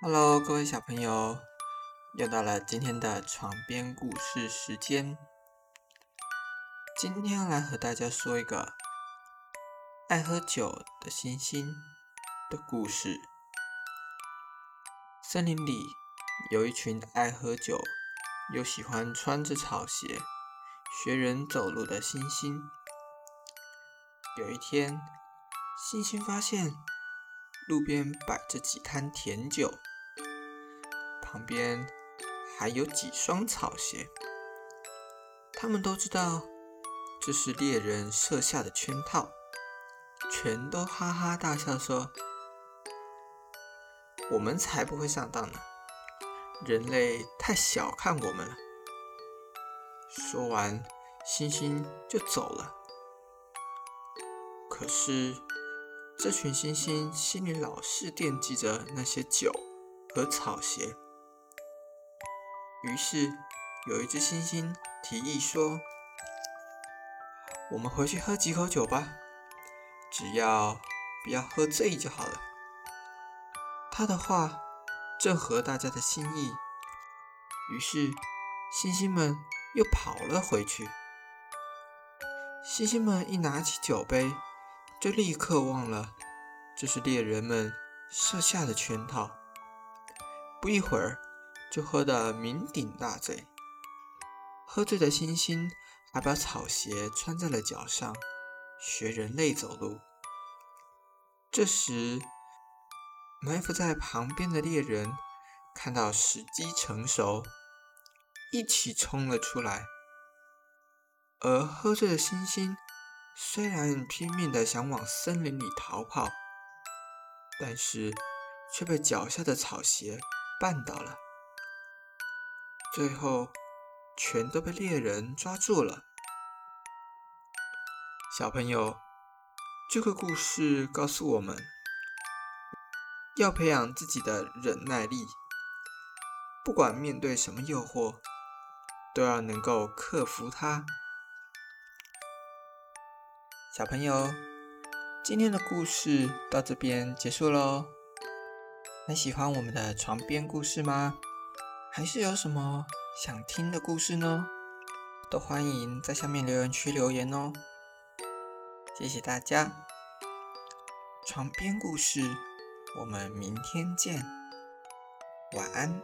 Hello，各位小朋友，又到了今天的床边故事时间。今天来和大家说一个爱喝酒的星星的故事。森林里有一群爱喝酒又喜欢穿着草鞋学人走路的星星。有一天，星星发现路边摆着几摊甜酒。旁边还有几双草鞋，他们都知道这是猎人设下的圈套，全都哈哈大笑说：“我们才不会上当呢！人类太小看我们了。”说完，猩猩就走了。可是，这群猩猩心里老是惦记着那些酒和草鞋。于是，有一只猩猩提议说：“我们回去喝几口酒吧，只要不要喝醉就好了。”他的话正合大家的心意，于是猩猩们又跑了回去。猩猩们一拿起酒杯，就立刻忘了这是猎人们设下的圈套。不一会儿。就喝得酩酊大醉，喝醉的猩猩还把草鞋穿在了脚上，学人类走路。这时，埋伏在旁边的猎人看到时机成熟，一起冲了出来。而喝醉的猩猩虽然拼命的想往森林里逃跑，但是却被脚下的草鞋绊倒了。最后，全都被猎人抓住了。小朋友，这个故事告诉我们，要培养自己的忍耐力，不管面对什么诱惑，都要能够克服它。小朋友，今天的故事到这边结束喽。很喜欢我们的床边故事吗？还是有什么想听的故事呢？都欢迎在下面留言区留言哦。谢谢大家，床边故事，我们明天见，晚安。